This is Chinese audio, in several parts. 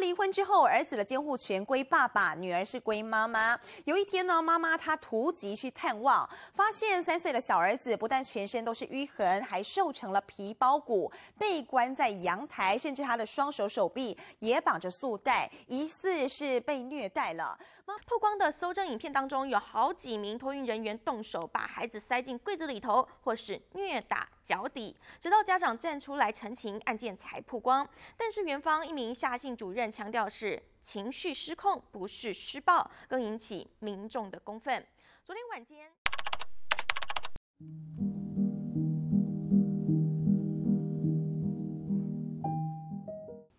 离婚之后，儿子的监护权归爸爸，女儿是归妈妈。有一天呢，妈妈她突击去探望，发现三岁的小儿子不但全身都是淤痕，还瘦成了皮包骨，被关在阳台，甚至他的双手手臂也绑着束带，疑似是被虐待了。曝光的搜证影片当中，有好几名托运人员动手把孩子塞进柜子里头，或是虐打脚底，直到家长站出来澄清，案件才曝光。但是园方一名夏姓主任强调是情绪失控，不是施暴，更引起民众的公愤。昨天晚间，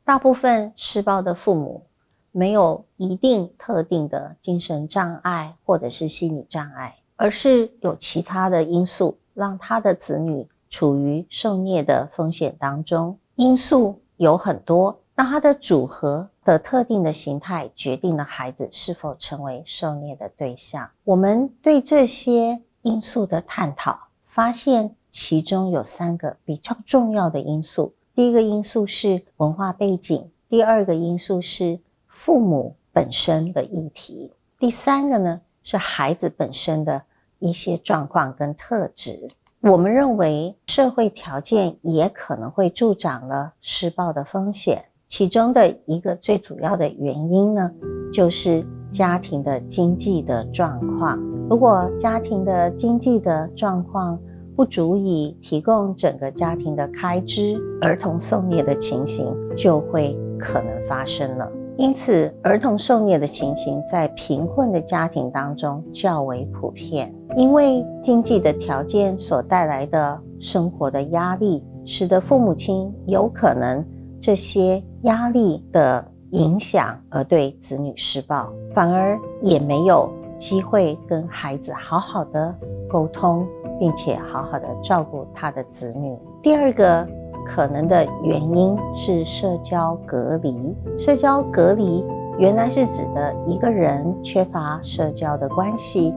大部分施暴的父母。没有一定特定的精神障碍或者是心理障碍，而是有其他的因素让他的子女处于受虐的风险当中。因素有很多，那它的组合的特定的形态决定了孩子是否成为受虐的对象。我们对这些因素的探讨，发现其中有三个比较重要的因素。第一个因素是文化背景，第二个因素是。父母本身的议题，第三个呢是孩子本身的一些状况跟特质。我们认为社会条件也可能会助长了施暴的风险。其中的一个最主要的原因呢，就是家庭的经济的状况。如果家庭的经济的状况不足以提供整个家庭的开支，儿童受虐的情形就会可能发生了。因此，儿童受虐的情形在贫困的家庭当中较为普遍。因为经济的条件所带来的生活的压力，使得父母亲有可能这些压力的影响而对子女施暴，反而也没有机会跟孩子好好的沟通，并且好好的照顾他的子女。第二个。可能的原因是社交隔离。社交隔离原来是指的一个人缺乏社交的关系，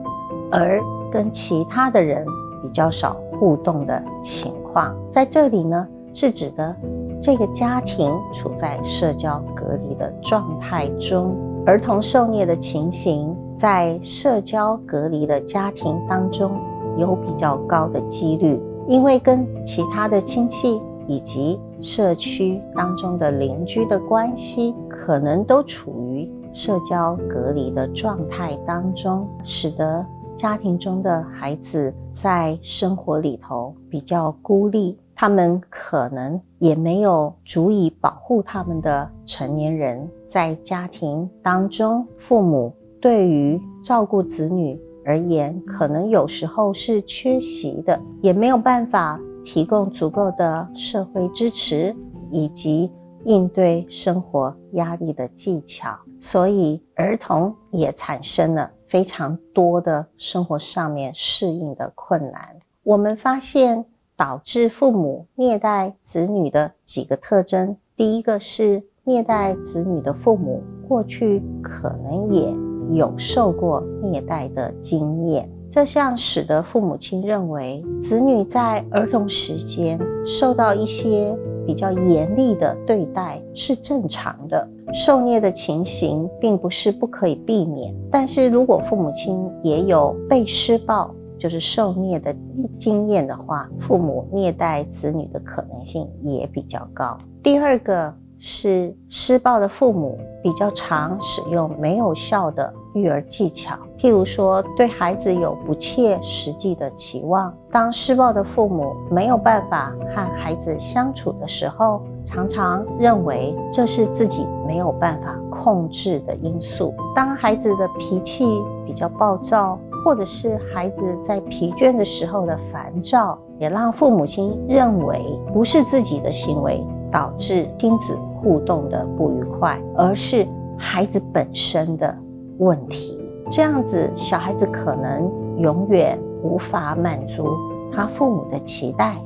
而跟其他的人比较少互动的情况。在这里呢，是指的这个家庭处在社交隔离的状态中。儿童受虐的情形，在社交隔离的家庭当中有比较高的几率，因为跟其他的亲戚。以及社区当中的邻居的关系，可能都处于社交隔离的状态当中，使得家庭中的孩子在生活里头比较孤立。他们可能也没有足以保护他们的成年人，在家庭当中，父母对于照顾子女而言，可能有时候是缺席的，也没有办法。提供足够的社会支持以及应对生活压力的技巧，所以儿童也产生了非常多的生活上面适应的困难。我们发现导致父母虐待子女的几个特征，第一个是虐待子女的父母过去可能也有受过虐待的经验。这项使得父母亲认为，子女在儿童时间受到一些比较严厉的对待是正常的，受虐的情形并不是不可以避免。但是如果父母亲也有被施暴，就是受虐的经验的话，父母虐待子女的可能性也比较高。第二个。是施暴的父母比较常使用没有效的育儿技巧，譬如说对孩子有不切实际的期望。当施暴的父母没有办法和孩子相处的时候，常常认为这是自己没有办法控制的因素。当孩子的脾气比较暴躁，或者是孩子在疲倦的时候的烦躁，也让父母亲认为不是自己的行为导致亲子。互动的不愉快，而是孩子本身的问题。这样子，小孩子可能永远无法满足他父母的期待，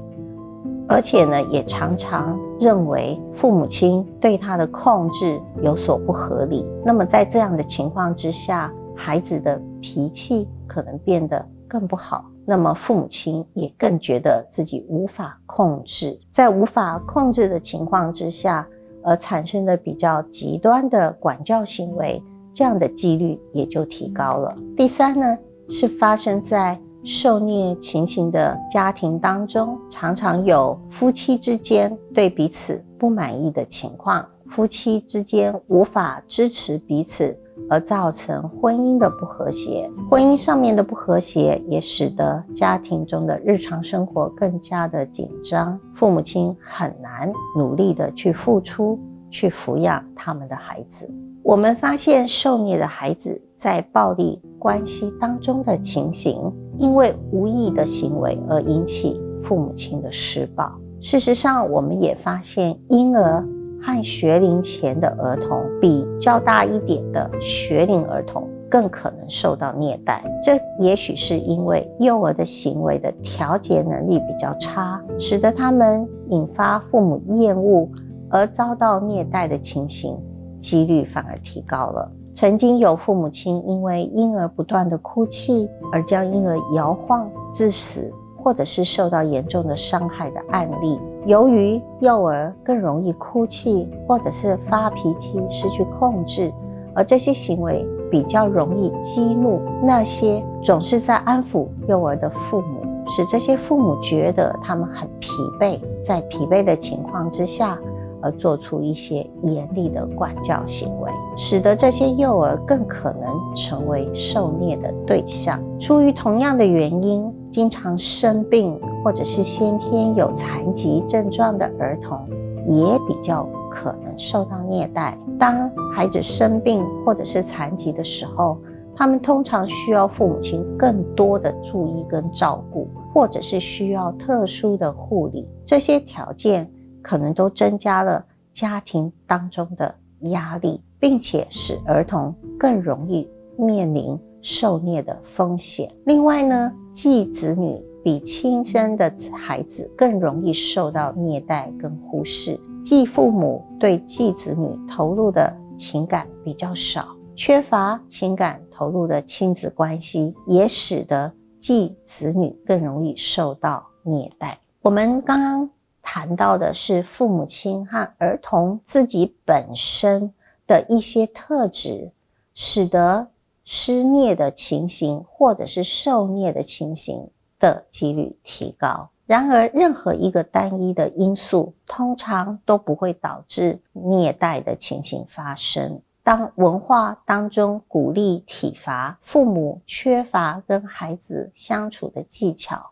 而且呢，也常常认为父母亲对他的控制有所不合理。那么，在这样的情况之下，孩子的脾气可能变得更不好。那么，父母亲也更觉得自己无法控制。在无法控制的情况之下，而产生的比较极端的管教行为，这样的几率也就提高了。第三呢，是发生在受虐情形的家庭当中，常常有夫妻之间对彼此不满意的情况，夫妻之间无法支持彼此。而造成婚姻的不和谐，婚姻上面的不和谐也使得家庭中的日常生活更加的紧张，父母亲很难努力的去付出，去抚养他们的孩子。我们发现受虐的孩子在暴力关系当中的情形，因为无意的行为而引起父母亲的施暴。事实上，我们也发现婴儿。和学龄前的儿童比较大一点的学龄儿童更可能受到虐待，这也许是因为幼儿的行为的调节能力比较差，使得他们引发父母厌恶而遭到虐待的情形几率反而提高了。曾经有父母亲因为婴儿不断的哭泣而将婴儿摇晃致死。或者是受到严重的伤害的案例，由于幼儿更容易哭泣，或者是发脾气、失去控制，而这些行为比较容易激怒那些总是在安抚幼儿的父母，使这些父母觉得他们很疲惫，在疲惫的情况之下。而做出一些严厉的管教行为，使得这些幼儿更可能成为受虐的对象。出于同样的原因，经常生病或者是先天有残疾症状的儿童，也比较可能受到虐待。当孩子生病或者是残疾的时候，他们通常需要父母亲更多的注意跟照顾，或者是需要特殊的护理。这些条件。可能都增加了家庭当中的压力，并且使儿童更容易面临受虐的风险。另外呢，继子女比亲生的孩子更容易受到虐待跟忽视，继父母对继子女投入的情感比较少，缺乏情感投入的亲子关系，也使得继子女更容易受到虐待。我们刚刚。谈到的是父母亲和儿童自己本身的一些特质，使得施虐的情形或者是受虐的情形的几率提高。然而，任何一个单一的因素通常都不会导致虐待的情形发生。当文化当中鼓励体罚，父母缺乏跟孩子相处的技巧。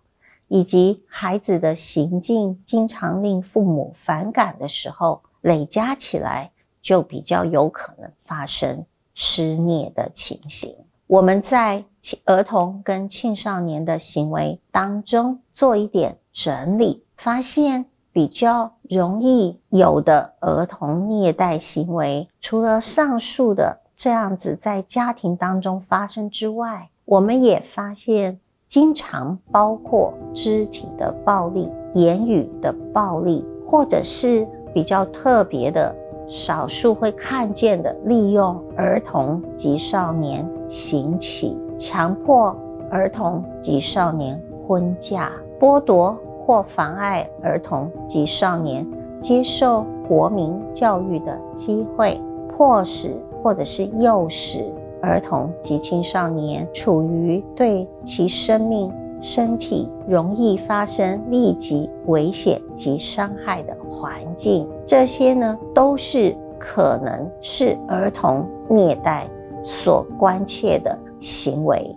以及孩子的行径经常令父母反感的时候，累加起来就比较有可能发生施虐的情形。我们在儿童跟青少年的行为当中做一点整理，发现比较容易有的儿童虐待行为，除了上述的这样子在家庭当中发生之外，我们也发现。经常包括肢体的暴力、言语的暴力，或者是比较特别的、少数会看见的，利用儿童及少年行乞、强迫儿童及少年婚嫁、剥夺或妨碍儿童及少年接受国民教育的机会，迫使或者是诱使。儿童及青少年处于对其生命、身体容易发生立即危险及伤害的环境，这些呢都是可能是儿童虐待所关切的行为。